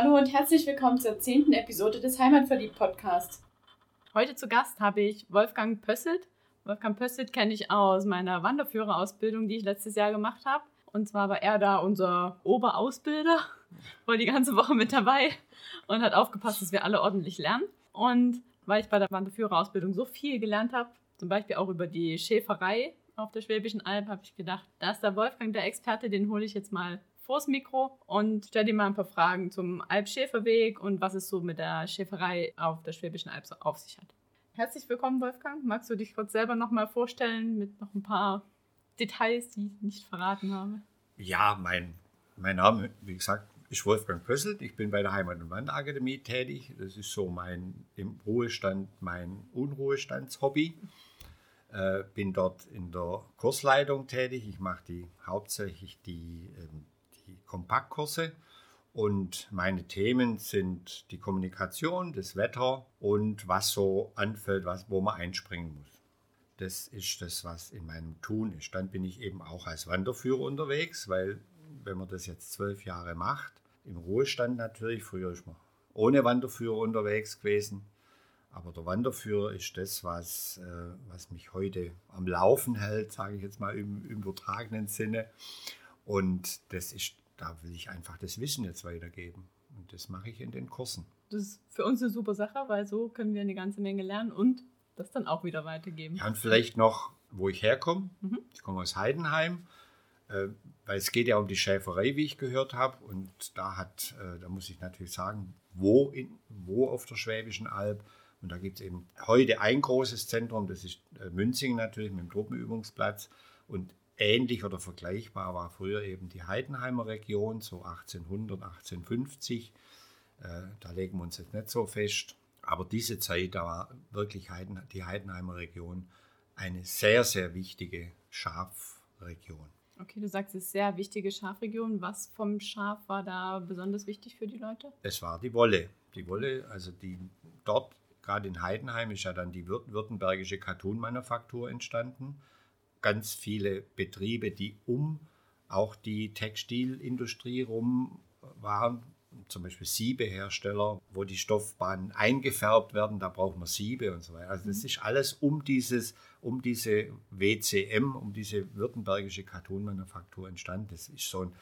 Hallo und herzlich willkommen zur zehnten Episode des Heimatverliebt Podcasts. Heute zu Gast habe ich Wolfgang Pösselt. Wolfgang Pösselt kenne ich aus meiner Wanderführerausbildung, die ich letztes Jahr gemacht habe. Und zwar war er da unser Oberausbilder, war die ganze Woche mit dabei und hat aufgepasst, dass wir alle ordentlich lernen. Und weil ich bei der Wanderführerausbildung so viel gelernt habe, zum Beispiel auch über die Schäferei auf der Schwäbischen Alb, habe ich gedacht, da ist der Wolfgang der Experte, den hole ich jetzt mal vors Mikro und stelle ihm mal ein paar Fragen zum Alpschäferweg und was es so mit der Schäferei auf der Schwäbischen Alb auf sich hat. Herzlich willkommen, Wolfgang. Magst du dich kurz selber noch mal vorstellen mit noch ein paar Details, die ich nicht verraten habe? Ja, mein, mein Name, wie gesagt, ist Wolfgang Pösselt. Ich bin bei der Heimat- und Wanderakademie tätig. Das ist so mein im Ruhestand, mein Unruhestandshobby. Äh, bin dort in der Kursleitung tätig. Ich mache die hauptsächlich die ähm, die Kompaktkurse. Und meine Themen sind die Kommunikation, das Wetter und was so anfällt, was, wo man einspringen muss. Das ist das, was in meinem Tun ist. Dann bin ich eben auch als Wanderführer unterwegs, weil wenn man das jetzt zwölf Jahre macht, im Ruhestand natürlich, früher ist man ohne Wanderführer unterwegs gewesen, aber der Wanderführer ist das, was, äh, was mich heute am Laufen hält, sage ich jetzt mal im, im übertragenen Sinne. Und das ist, da will ich einfach das Wissen jetzt weitergeben. Und das mache ich in den Kursen. Das ist für uns eine super Sache, weil so können wir eine ganze Menge lernen und das dann auch wieder weitergeben. Ja, und vielleicht noch, wo ich herkomme. Mhm. Ich komme aus Heidenheim, äh, weil es geht ja um die Schäferei, wie ich gehört habe. Und da hat, äh, da muss ich natürlich sagen, wo, in, wo auf der Schwäbischen Alb. Und da gibt es eben heute ein großes Zentrum, das ist äh, Münzing natürlich mit dem Truppenübungsplatz. Und ähnlich oder vergleichbar war früher eben die Heidenheimer Region, so 1800, 1850. Äh, da legen wir uns jetzt nicht so fest. Aber diese Zeit, da war wirklich die Heidenheimer Region eine sehr, sehr wichtige Schafregion. Okay, du sagst, es ist sehr wichtige Schafregion. Was vom Schaf war da besonders wichtig für die Leute? Es war die Wolle. Die Wolle, also die dort, gerade in Heidenheim, ist ja dann die württembergische Cartoon-Manufaktur entstanden ganz viele Betriebe, die um auch die Textilindustrie rum waren, zum Beispiel Siebehersteller, wo die Stoffbahnen eingefärbt werden, da braucht man Siebe und so weiter. Also das mhm. ist alles um dieses, um diese WCM, um diese württembergische Cartoon-Manufaktur entstanden. Das ist so ein,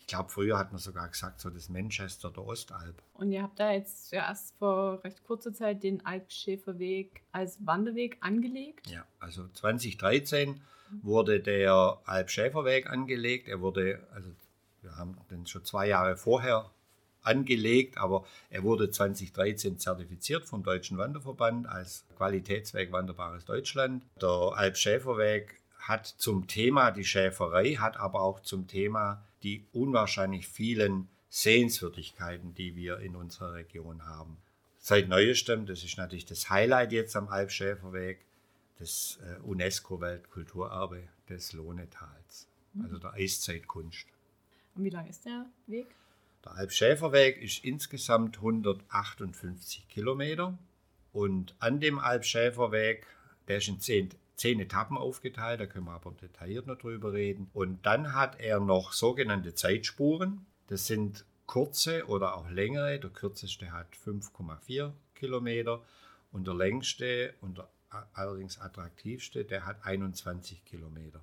ich glaube, früher hat man sogar gesagt, so das Manchester der Ostalb. Und ihr habt da jetzt erst vor recht kurzer Zeit den Alpschäferweg als Wanderweg angelegt? Ja, also 2013 wurde der Alpschäferweg angelegt. Er wurde, also wir haben den schon zwei Jahre vorher angelegt, aber er wurde 2013 zertifiziert vom Deutschen Wanderverband als Qualitätsweg Wanderbares Deutschland. Der Alpschäferweg hat zum Thema die Schäferei, hat aber auch zum Thema die unwahrscheinlich vielen Sehenswürdigkeiten, die wir in unserer Region haben. Seit neuestem, das ist natürlich das Highlight jetzt am Alpschäferweg, das äh, UNESCO-Weltkulturerbe des Lohnetals, mhm. also der Eiszeitkunst. Und wie lang ist der Weg? Der Alpschäferweg ist insgesamt 158 Kilometer und an dem Alpschäferweg, der ist in zehn, zehn Etappen aufgeteilt, da können wir aber detailliert noch drüber reden. Und dann hat er noch sogenannte Zeitspuren. Das sind kurze oder auch längere. Der kürzeste hat 5,4 Kilometer und der längste und der allerdings attraktivste, der hat 21 Kilometer.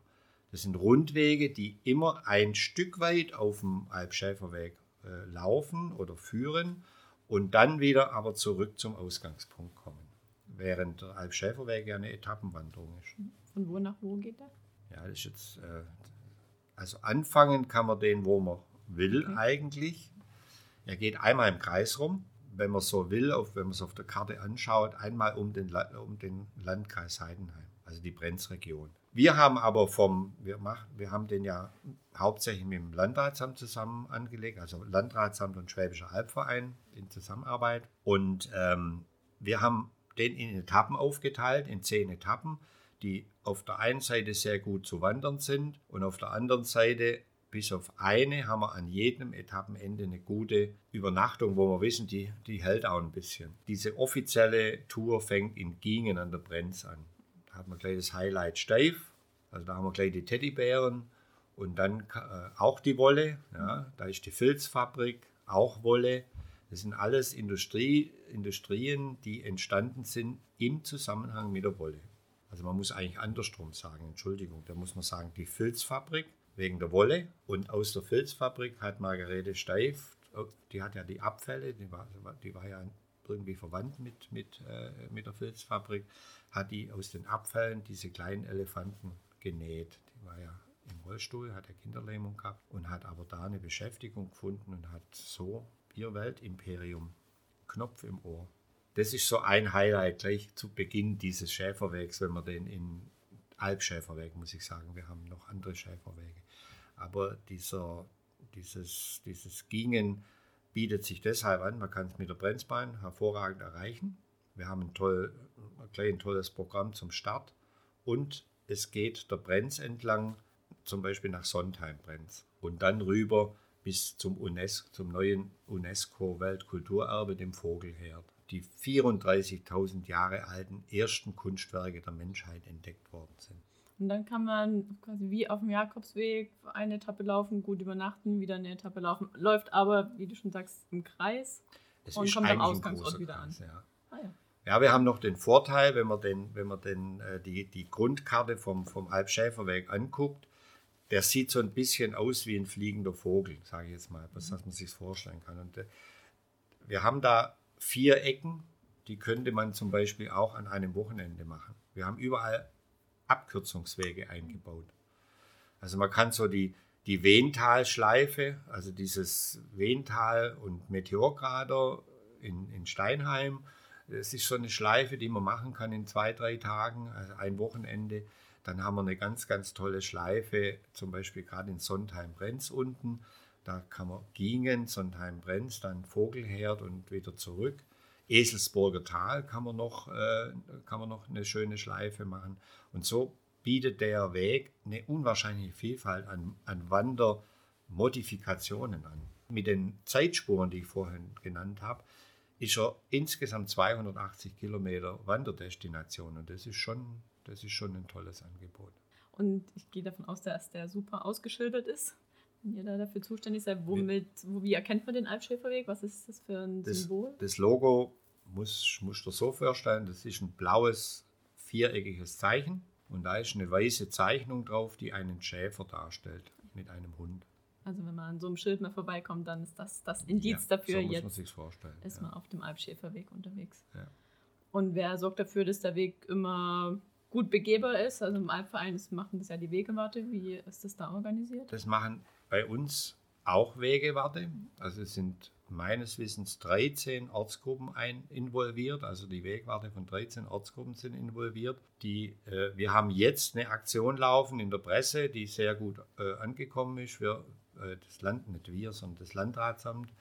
Das sind Rundwege, die immer ein Stück weit auf dem Alpschäferweg äh, laufen oder führen und dann wieder aber zurück zum Ausgangspunkt kommen. Während der Alpschäferweg ja eine Etappenwanderung ist. Von wo nach wo geht der? Ja, das ist jetzt, äh, also anfangen kann man den, wo man will okay. eigentlich. Er geht einmal im Kreis rum wenn man so will, auf, wenn man es auf der Karte anschaut, einmal um den, um den Landkreis Heidenheim, also die Brenzregion. Wir haben aber vom, wir, machen, wir haben den ja hauptsächlich mit dem Landratsamt zusammen angelegt, also Landratsamt und Schwäbischer Albverein in Zusammenarbeit. Und ähm, wir haben den in Etappen aufgeteilt, in zehn Etappen, die auf der einen Seite sehr gut zu wandern sind und auf der anderen Seite bis auf eine haben wir an jedem Etappenende eine gute Übernachtung, wo wir wissen, die, die hält auch ein bisschen. Diese offizielle Tour fängt in Gingen an der Brenz an. Da hat man gleich das Highlight steif, also da haben wir gleich die Teddybären und dann äh, auch die Wolle. Ja, da ist die Filzfabrik, auch Wolle. Das sind alles Industrie, Industrien, die entstanden sind im Zusammenhang mit der Wolle. Also man muss eigentlich andersrum sagen, Entschuldigung, da muss man sagen, die Filzfabrik wegen der Wolle und aus der Filzfabrik hat Margarete Steif, oh, die hat ja die Abfälle, die war, die war ja irgendwie verwandt mit, mit, äh, mit der Filzfabrik, hat die aus den Abfällen diese kleinen Elefanten genäht. Die war ja im Rollstuhl, hat ja Kinderlähmung gehabt und hat aber da eine Beschäftigung gefunden und hat so ihr Weltimperium, Knopf im Ohr. Das ist so ein Highlight gleich zu Beginn dieses Schäferwegs, wenn man den in Alpschäferweg, muss ich sagen, wir haben noch andere Schäferwege. Aber dieser, dieses, dieses Gingen bietet sich deshalb an, man kann es mit der Brenzbahn hervorragend erreichen. Wir haben ein, toll, gleich ein tolles Programm zum Start und es geht der Brenz entlang, zum Beispiel nach Sontheim-Brenz und dann rüber bis zum, UNESCO, zum neuen UNESCO-Weltkulturerbe, dem Vogelherd, die 34.000 Jahre alten ersten Kunstwerke der Menschheit entdeckt worden sind. Und dann kann man quasi wie auf dem Jakobsweg eine Etappe laufen, gut übernachten, wieder eine Etappe laufen, läuft aber, wie du schon sagst, im Kreis das und kommt am Ausgangsort wieder Kreis, an. Ja. Ah, ja. ja. wir haben noch den Vorteil, wenn man, den, wenn man den, äh, die, die Grundkarte vom, vom Alpschäferweg anguckt, der sieht so ein bisschen aus wie ein fliegender Vogel, sage ich jetzt mal, was man sich vorstellen kann. Und äh, wir haben da vier Ecken, die könnte man zum Beispiel auch an einem Wochenende machen. Wir haben überall Abkürzungswege eingebaut. Also man kann so die, die Wehntalschleife, also dieses Wehntal und Meteorgrader in, in Steinheim, das ist so eine Schleife, die man machen kann in zwei, drei Tagen, also ein Wochenende. Dann haben wir eine ganz, ganz tolle Schleife, zum Beispiel gerade in Sondheim-Brenz unten. Da kann man gingen, Sondheim-Brenz, dann Vogelherd und wieder zurück. Eselsburger Tal kann man, noch, äh, kann man noch eine schöne Schleife machen. Und so bietet der Weg eine unwahrscheinliche Vielfalt an, an Wandermodifikationen an. Mit den Zeitspuren, die ich vorhin genannt habe, ist er insgesamt 280 Kilometer Wanderdestination. Und das ist schon das ist schon ein tolles Angebot. Und ich gehe davon aus, dass der super ausgeschildert ist, ihr da dafür zuständig seid. Womit, wo, wie erkennt man den Alpschäferweg? Was ist das für ein das, Symbol? Das Logo muss, muss du so vorstellen, das ist ein blaues, viereckiges Zeichen. Und da ist eine weiße Zeichnung drauf, die einen Schäfer darstellt mit einem Hund. Also wenn man an so einem Schild mal vorbeikommt, dann ist das das Indiz ja, dafür, so jetzt ist man auf dem Alpschäferweg unterwegs. Ja. Und wer sorgt dafür, dass der Weg immer gut begehbar ist. Also im Alpverein machen das ja die Wegewarte. Wie ist das da organisiert? Das machen bei uns auch Wegewarte. Also es sind meines Wissens 13 Ortsgruppen ein involviert, also die Wegwarte von 13 Ortsgruppen sind involviert. Die, äh, wir haben jetzt eine Aktion laufen in der Presse, die sehr gut äh, angekommen ist. Wir, äh, das Land, nicht wir, sondern das Landratsamt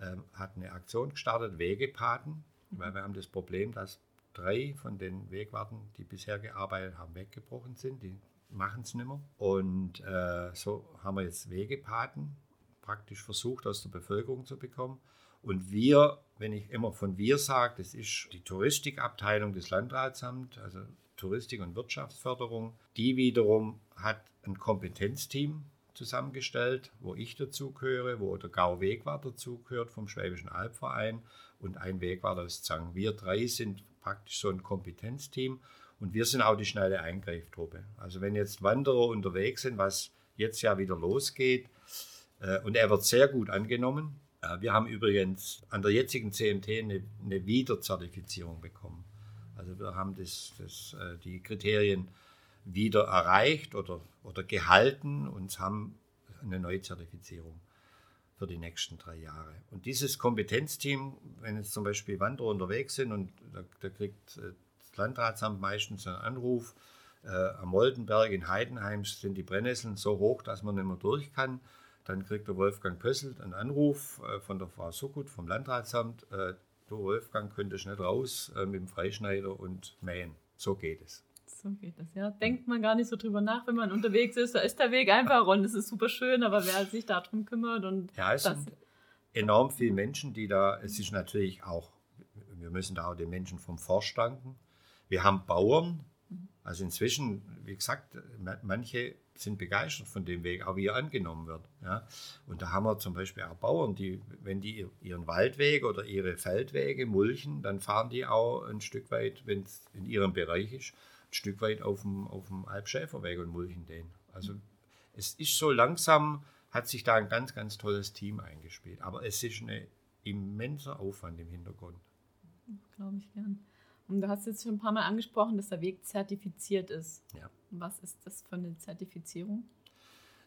ähm, hat eine Aktion gestartet, Wegepaten, weil wir haben das Problem, dass drei von den Wegwarten, die bisher gearbeitet haben, weggebrochen sind. Die machen es nicht mehr. Und äh, so haben wir jetzt Wegepaten praktisch versucht, aus der Bevölkerung zu bekommen. Und wir, wenn ich immer von wir sage, das ist die Touristikabteilung des Landratsamts, also Touristik und Wirtschaftsförderung. Die wiederum hat ein Kompetenzteam zusammengestellt, wo ich dazugehöre, wo der Gau Wegwart dazugehört vom Schwäbischen Albverein und ein Wegwart aus Zang. Wir drei sind praktisch so ein Kompetenzteam und wir sind auch die schnelle Eingreiftruppe. Also wenn jetzt Wanderer unterwegs sind, was jetzt ja wieder losgeht, äh, und er wird sehr gut angenommen. Äh, wir haben übrigens an der jetzigen CMT eine, eine Wiederzertifizierung bekommen. Also wir haben das, das, äh, die Kriterien wieder erreicht oder, oder gehalten und haben eine Neuzertifizierung für die nächsten drei Jahre. Und dieses Kompetenzteam, wenn jetzt zum Beispiel Wanderer unterwegs sind und da, da kriegt Landratsamt meistens einen Anruf, äh, am Moldenberg in Heidenheim sind die Brennnesseln so hoch, dass man nicht mehr durch kann, dann kriegt der Wolfgang Pössl einen Anruf äh, von der Frau Sokut vom Landratsamt, äh, du Wolfgang könntest nicht raus äh, mit dem Freischneider und mähen. So geht es. So geht das, ja. Denkt man gar nicht so drüber nach, wenn man unterwegs ist. Da ist der Weg einfach und es ist super schön, aber wer sich darum kümmert und. Ja, es das sind enorm viele Menschen, die da. Es ist natürlich auch, wir müssen da auch den Menschen vom Forst danken. Wir haben Bauern, also inzwischen, wie gesagt, manche sind begeistert von dem Weg, auch wie er angenommen wird. Ja. Und da haben wir zum Beispiel auch Bauern, die, wenn die ihren Waldweg oder ihre Feldwege mulchen, dann fahren die auch ein Stück weit, wenn es in ihrem Bereich ist, ein Stück weit auf dem, auf dem Alpschäferweg und mulchen den. Also es ist so langsam, hat sich da ein ganz, ganz tolles Team eingespielt. Aber es ist ein immenser Aufwand im Hintergrund. Glaube ich gern. Und du hast jetzt schon ein paar Mal angesprochen, dass der Weg zertifiziert ist. Ja. Was ist das für eine Zertifizierung?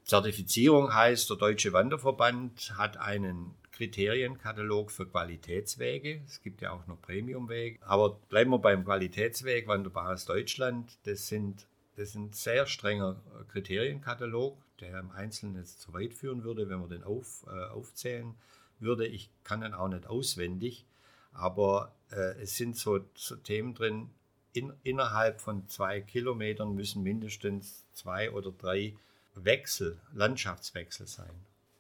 Zertifizierung heißt, der Deutsche Wanderverband hat einen Kriterienkatalog für Qualitätswege. Es gibt ja auch noch Premiumwege. Aber bleiben wir beim Qualitätsweg Wanderbares Deutschland. Das sind das ist ein sehr strenger Kriterienkatalog, der im Einzelnen jetzt zu weit führen würde, wenn man den auf, äh, aufzählen würde. Ich kann den auch nicht auswendig, aber äh, es sind so, so Themen drin, in, innerhalb von zwei Kilometern müssen mindestens zwei oder drei Wechsel, Landschaftswechsel sein.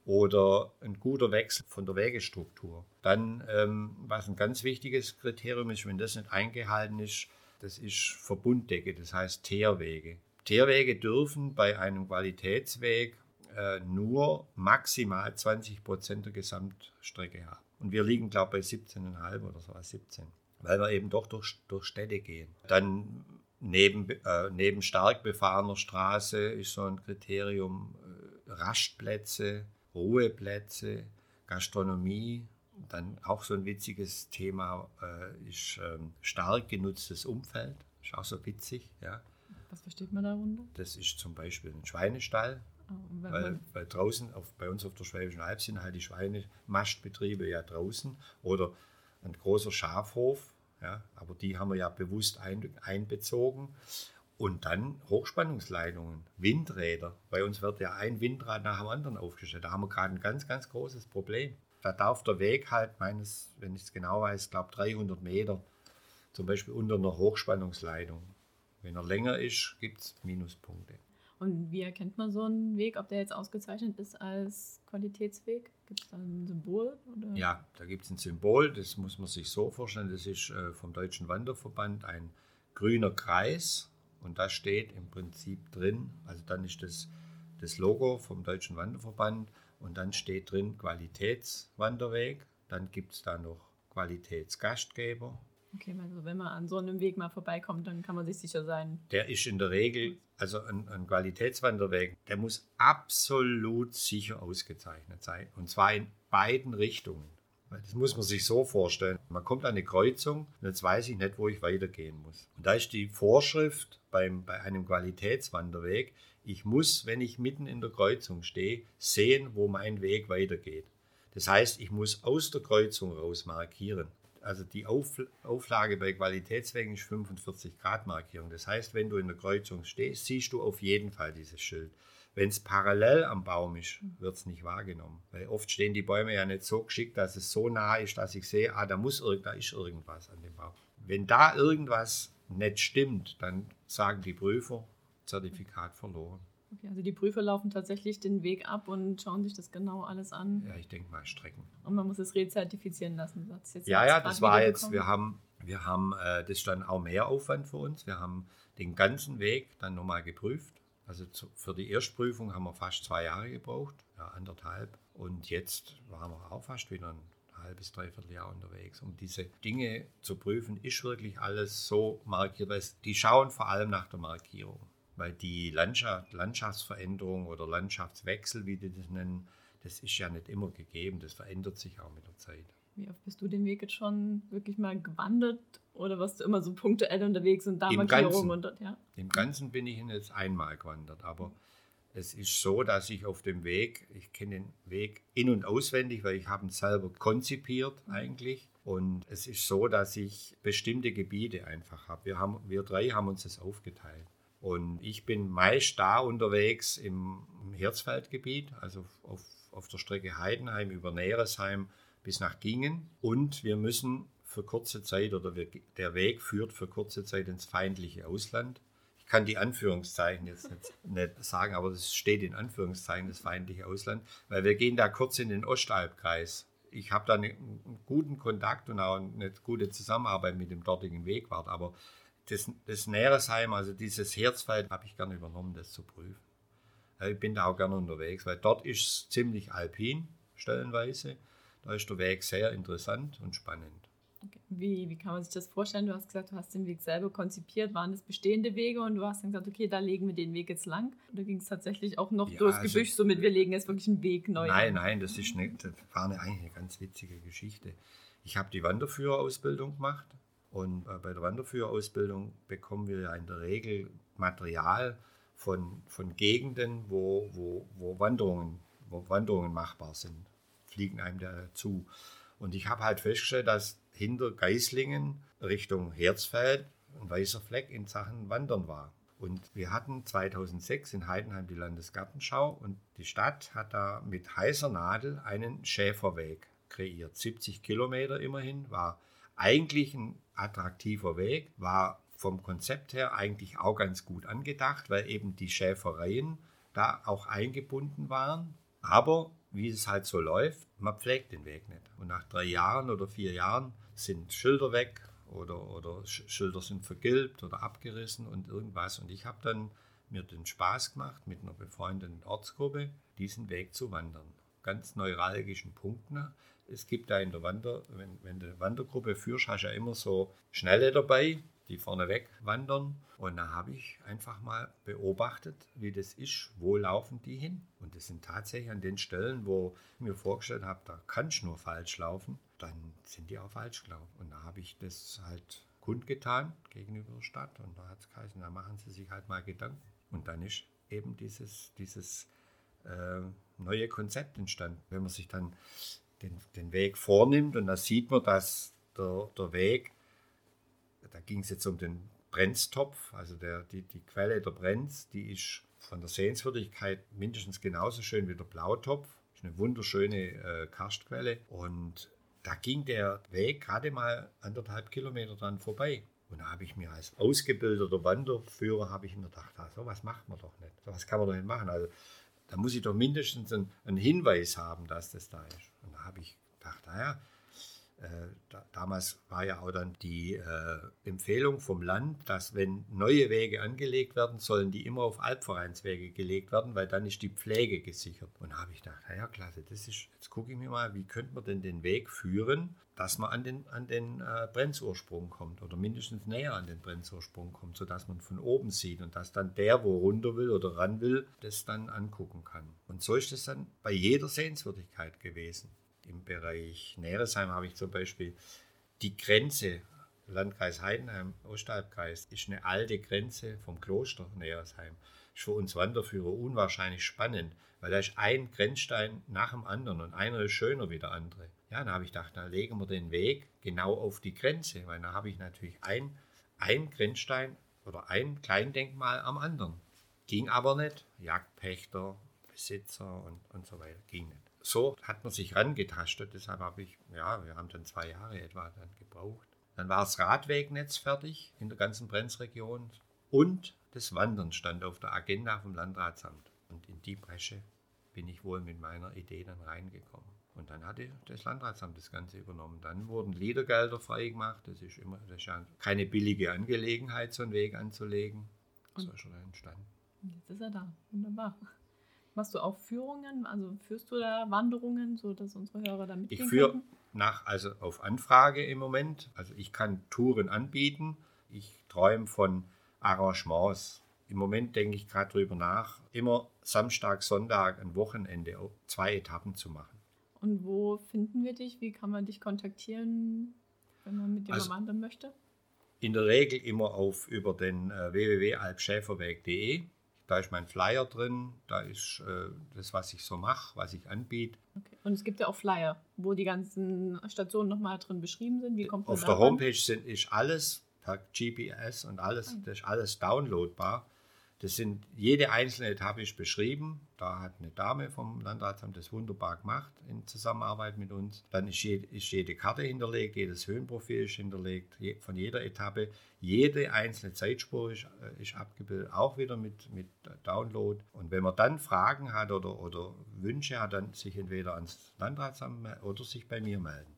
Oder ein guter Wechsel von der Wegestruktur. Dann, ähm, was ein ganz wichtiges Kriterium ist, wenn das nicht eingehalten ist, das ist Verbunddecke, das heißt Teerwege. Teerwege dürfen bei einem Qualitätsweg äh, nur maximal 20 Prozent der Gesamtstrecke haben. Und wir liegen, glaube ich, bei 17,5 oder so, 17, weil wir eben doch durch, durch Städte gehen. Dann neben, äh, neben stark befahrener Straße ist so ein Kriterium äh, Rastplätze, Ruheplätze, Gastronomie. Dann auch so ein witziges Thema äh, ist ähm, stark genutztes Umfeld. Ist auch so witzig, ja. Was versteht man darunter? Das ist zum Beispiel ein Schweinestall, weil, weil, draußen auf, bei uns auf der Schwäbischen Alb sind halt die Schweinemastbetriebe ja draußen oder ein großer Schafhof, ja, aber die haben wir ja bewusst ein, einbezogen. Und dann Hochspannungsleitungen, Windräder. Bei uns wird ja ein Windrad nach dem anderen aufgestellt. Da haben wir gerade ein ganz, ganz großes Problem. Da darf der Weg halt meines, wenn ich es genau weiß, glaube 300 Meter, zum Beispiel unter einer Hochspannungsleitung. Wenn er länger ist, gibt es Minuspunkte. Und wie erkennt man so einen Weg, ob der jetzt ausgezeichnet ist als Qualitätsweg? Gibt es da ein Symbol? Oder? Ja, da gibt es ein Symbol, das muss man sich so vorstellen. Das ist äh, vom Deutschen Wanderverband ein grüner Kreis und da steht im Prinzip drin, also dann ist das das Logo vom Deutschen Wanderverband und dann steht drin Qualitätswanderweg. Dann gibt es da noch Qualitätsgastgeber Okay, also wenn man an so einem Weg mal vorbeikommt, dann kann man sich sicher sein. Der ist in der Regel, also ein, ein Qualitätswanderweg, der muss absolut sicher ausgezeichnet sein. Und zwar in beiden Richtungen. Das muss man sich so vorstellen. Man kommt an eine Kreuzung und jetzt weiß ich nicht, wo ich weitergehen muss. Und da ist die Vorschrift beim, bei einem Qualitätswanderweg, ich muss, wenn ich mitten in der Kreuzung stehe, sehen, wo mein Weg weitergeht. Das heißt, ich muss aus der Kreuzung raus markieren also die Auflage bei Qualitätswegen ist 45 Grad Markierung. Das heißt, wenn du in der Kreuzung stehst, siehst du auf jeden Fall dieses Schild. Wenn es parallel am Baum ist, wird es nicht wahrgenommen. Weil oft stehen die Bäume ja nicht so geschickt, dass es so nah ist, dass ich sehe, ah, da, muss, da ist irgendwas an dem Baum. Wenn da irgendwas nicht stimmt, dann sagen die Prüfer, Zertifikat verloren. Okay, also die Prüfer laufen tatsächlich den Weg ab und schauen sich das genau alles an. Ja, ich denke mal Strecken. Und man muss es rezertifizieren lassen. Das ja, ja, das war jetzt, wir haben, wir haben, äh, das ist dann auch mehr Aufwand für uns. Wir haben den ganzen Weg dann nochmal geprüft. Also zu, für die Erstprüfung haben wir fast zwei Jahre gebraucht, ja, anderthalb. Und jetzt waren wir auch fast wieder ein halbes, dreiviertel Jahr unterwegs. Um diese Dinge zu prüfen, ist wirklich alles so markiert. Weil die schauen vor allem nach der Markierung weil die Landschaft, Landschaftsveränderung oder Landschaftswechsel, wie die das nennen, das ist ja nicht immer gegeben, das verändert sich auch mit der Zeit. Wie oft bist du den Weg jetzt schon wirklich mal gewandert oder warst du immer so punktuell unterwegs und da Im Markierungen und dort, ja? Im Ganzen bin ich jetzt einmal gewandert, aber es ist so, dass ich auf dem Weg, ich kenne den Weg in- und auswendig, weil ich habe ihn selber konzipiert mhm. eigentlich. Und es ist so, dass ich bestimmte Gebiete einfach habe. Wir, haben, wir drei haben uns das aufgeteilt. Und ich bin meist da unterwegs im, Hirzfeldgebiet, also auf, auf der Strecke Heidenheim über Neresheim bis nach Gingen. Und wir müssen für kurze Zeit oder wir, der Weg führt für kurze Zeit ins feindliche Ausland. Ich kann die Anführungszeichen jetzt nicht, nicht sagen, aber es steht in Anführungszeichen das feindliche Ausland, weil wir gehen da kurz in den Ostalbkreis. Ich habe da einen, einen guten Kontakt und auch eine gute Zusammenarbeit mit dem dortigen Wegwart, aber das, das Nähresheim, also dieses Herzfeld, habe ich gerne übernommen, das zu prüfen. Ich bin da auch gerne unterwegs, weil dort ist es ziemlich alpin, stellenweise. Da ist der Weg sehr interessant und spannend. Wie, wie kann man sich das vorstellen? Du hast gesagt, du hast den Weg selber konzipiert. Waren das bestehende Wege und du hast dann gesagt, okay, da legen wir den Weg jetzt lang? Oder ging es tatsächlich auch noch ja, durchs also, Gebüsch, somit wir legen jetzt wirklich einen Weg neu Nein, an? nein, das, ist eine, das war eine, eigentlich eine ganz witzige Geschichte. Ich habe die Wanderführerausbildung gemacht und äh, bei der Wanderführerausbildung bekommen wir ja in der Regel Material von, von Gegenden, wo, wo, wo, Wanderungen, wo Wanderungen machbar sind. Fliegen einem da zu. Und ich habe halt festgestellt, dass hinter Geislingen Richtung Herzfeld ein weißer Fleck in Sachen Wandern war. Und wir hatten 2006 in Heidenheim die Landesgartenschau und die Stadt hat da mit heißer Nadel einen Schäferweg kreiert. 70 Kilometer immerhin, war eigentlich ein attraktiver Weg, war vom Konzept her eigentlich auch ganz gut angedacht, weil eben die Schäfereien da auch eingebunden waren. Aber wie es halt so läuft, man pflegt den Weg nicht. Und nach drei Jahren oder vier Jahren sind Schilder weg oder, oder Schilder sind vergilbt oder abgerissen und irgendwas. Und ich habe dann mir den Spaß gemacht, mit einer befreundeten Ortsgruppe diesen Weg zu wandern. Ganz neuralgischen Punkten. Es gibt da in der Wander, wenn, wenn du eine Wandergruppe führst, hast du ja immer so Schnelle dabei, die vorneweg wandern. Und da habe ich einfach mal beobachtet, wie das ist, wo laufen die hin. Und das sind tatsächlich an den Stellen, wo ich mir vorgestellt habe, da kann ich nur falsch laufen, dann sind die auch falsch gelaufen. Und da habe ich das halt kundgetan gegenüber der Stadt. Und da hat es geheißen, da machen Sie sich halt mal Gedanken. Und dann ist eben dieses, dieses äh, neue Konzept entstanden. Wenn man sich dann den, den Weg vornimmt und da sieht man, dass der, der Weg da ging es jetzt um den Brenztopf, also der, die, die Quelle der Brenz, die ist von der Sehenswürdigkeit mindestens genauso schön wie der Blautopf. Ist eine wunderschöne äh, Karstquelle und da ging der Weg gerade mal anderthalb Kilometer dran vorbei. Und da habe ich mir als ausgebildeter Wanderführer habe ich mir gedacht, ah, so was macht man doch nicht. So was kann man doch nicht machen. Also da muss ich doch mindestens einen, einen Hinweis haben, dass das da ist. Habe ich gedacht, naja, äh, da, damals war ja auch dann die äh, Empfehlung vom Land, dass wenn neue Wege angelegt werden, sollen die immer auf Albvereinswege gelegt werden, weil dann ist die Pflege gesichert. Und da habe ich gedacht, ja klasse, das ist, jetzt gucke ich mir mal, wie könnte man denn den Weg führen, dass man an den, an den äh, Brenzursprung kommt oder mindestens näher an den Brenzursprung kommt, sodass man von oben sieht und dass dann der, wo runter will oder ran will, das dann angucken kann. Und so ist es dann bei jeder Sehenswürdigkeit gewesen im Bereich Neresheim habe ich zum Beispiel die Grenze, Landkreis Heidenheim, Ostalbkreis, ist eine alte Grenze vom Kloster Neresheim. Ist für uns Wanderführer unwahrscheinlich spannend, weil da ist ein Grenzstein nach dem anderen und einer ist schöner wie der andere. Ja, dann habe ich gedacht, dann legen wir den Weg genau auf die Grenze, weil da habe ich natürlich ein, ein Grenzstein oder ein Kleindenkmal am anderen. Ging aber nicht. Jagdpächter, Besitzer und, und so weiter. Ging nicht so hat man sich rangetastet. Deshalb habe ich, ja, wir haben dann zwei Jahre etwa dann gebraucht. Dann war das Radwegnetz fertig in der ganzen Brenzregion und das Wandern stand auf der Agenda vom Landratsamt. Und in die Bresche bin ich wohl mit meiner Idee dann reingekommen. Und dann hatte das Landratsamt das Ganze übernommen. Dann wurden Liedergelder freigemacht. Das ist immer das ist ja keine billige Angelegenheit, so einen Weg anzulegen. So ist er entstanden. Jetzt ist er da. Wunderbar. Machst du auch Führungen? Also führst du da Wanderungen, sodass unsere Hörer da mitgehen Ich führe nach, also auf Anfrage im Moment. Also ich kann Touren anbieten. Ich träume von Arrangements. Im Moment denke ich gerade drüber nach, immer Samstag, Sonntag, ein Wochenende, zwei Etappen zu machen. Und wo finden wir dich? Wie kann man dich kontaktieren, wenn man mit dir also, wandern möchte? In der Regel immer auf über den äh, www.alpschäferweg.de da ist mein Flyer drin, da ist äh, das, was ich so mache, was ich anbiete. Okay. Und es gibt ja auch Flyer, wo die ganzen Stationen nochmal drin beschrieben sind. Wie kommt Auf der Homepage sind, ist alles per GPS und alles, ah. das ist alles downloadbar. Das sind, jede einzelne Etappe ist beschrieben. Da hat eine Dame vom Landratsamt das wunderbar gemacht in Zusammenarbeit mit uns. Dann ist jede, ist jede Karte hinterlegt, jedes Höhenprofil ist hinterlegt von jeder Etappe. Jede einzelne Zeitspur ist, äh, ist abgebildet, auch wieder mit, mit Download. Und wenn man dann Fragen hat oder, oder Wünsche hat, dann sich entweder ans Landratsamt oder sich bei mir melden.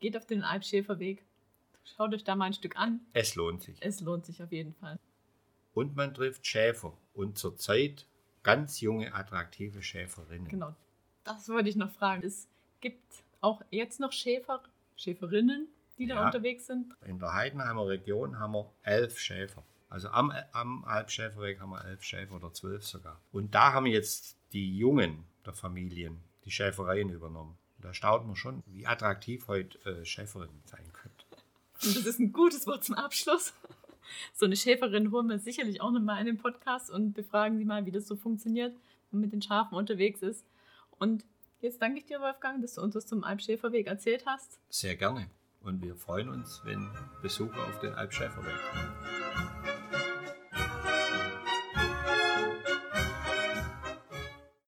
Geht auf den Alpschäferweg Schaut euch da mal ein Stück an. Es lohnt sich. Es lohnt sich auf jeden Fall. Und man trifft Schäfer. Und zurzeit ganz junge, attraktive Schäferinnen. Genau. Das wollte ich noch fragen. Es gibt auch jetzt noch Schäfer, Schäferinnen, die da Ja. unterwegs sind. In der Heidenheimer Region haben wir elf Schäfer. Also am, am Alpschäferweg haben wir elf Schäfer oder zwölf sogar. Und da haben jetzt die Jungen der Familien die Schäfereien übernommen. Da staunt man schon, wie attraktiv heute äh, Schäferinnen sein könnte. Und das ist ein gutes Wort zum Abschluss. So eine Schäferin holen wir sicherlich auch nochmal in den Podcast und befragen sie mal, wie das so funktioniert, wenn man mit den Schafen unterwegs ist. Und jetzt danke ich dir, Wolfgang, dass du uns was zum Alpschäferweg erzählt hast. Sehr gerne. Und wir freuen uns, wenn Besucher auf den Alpschäferweg kommen.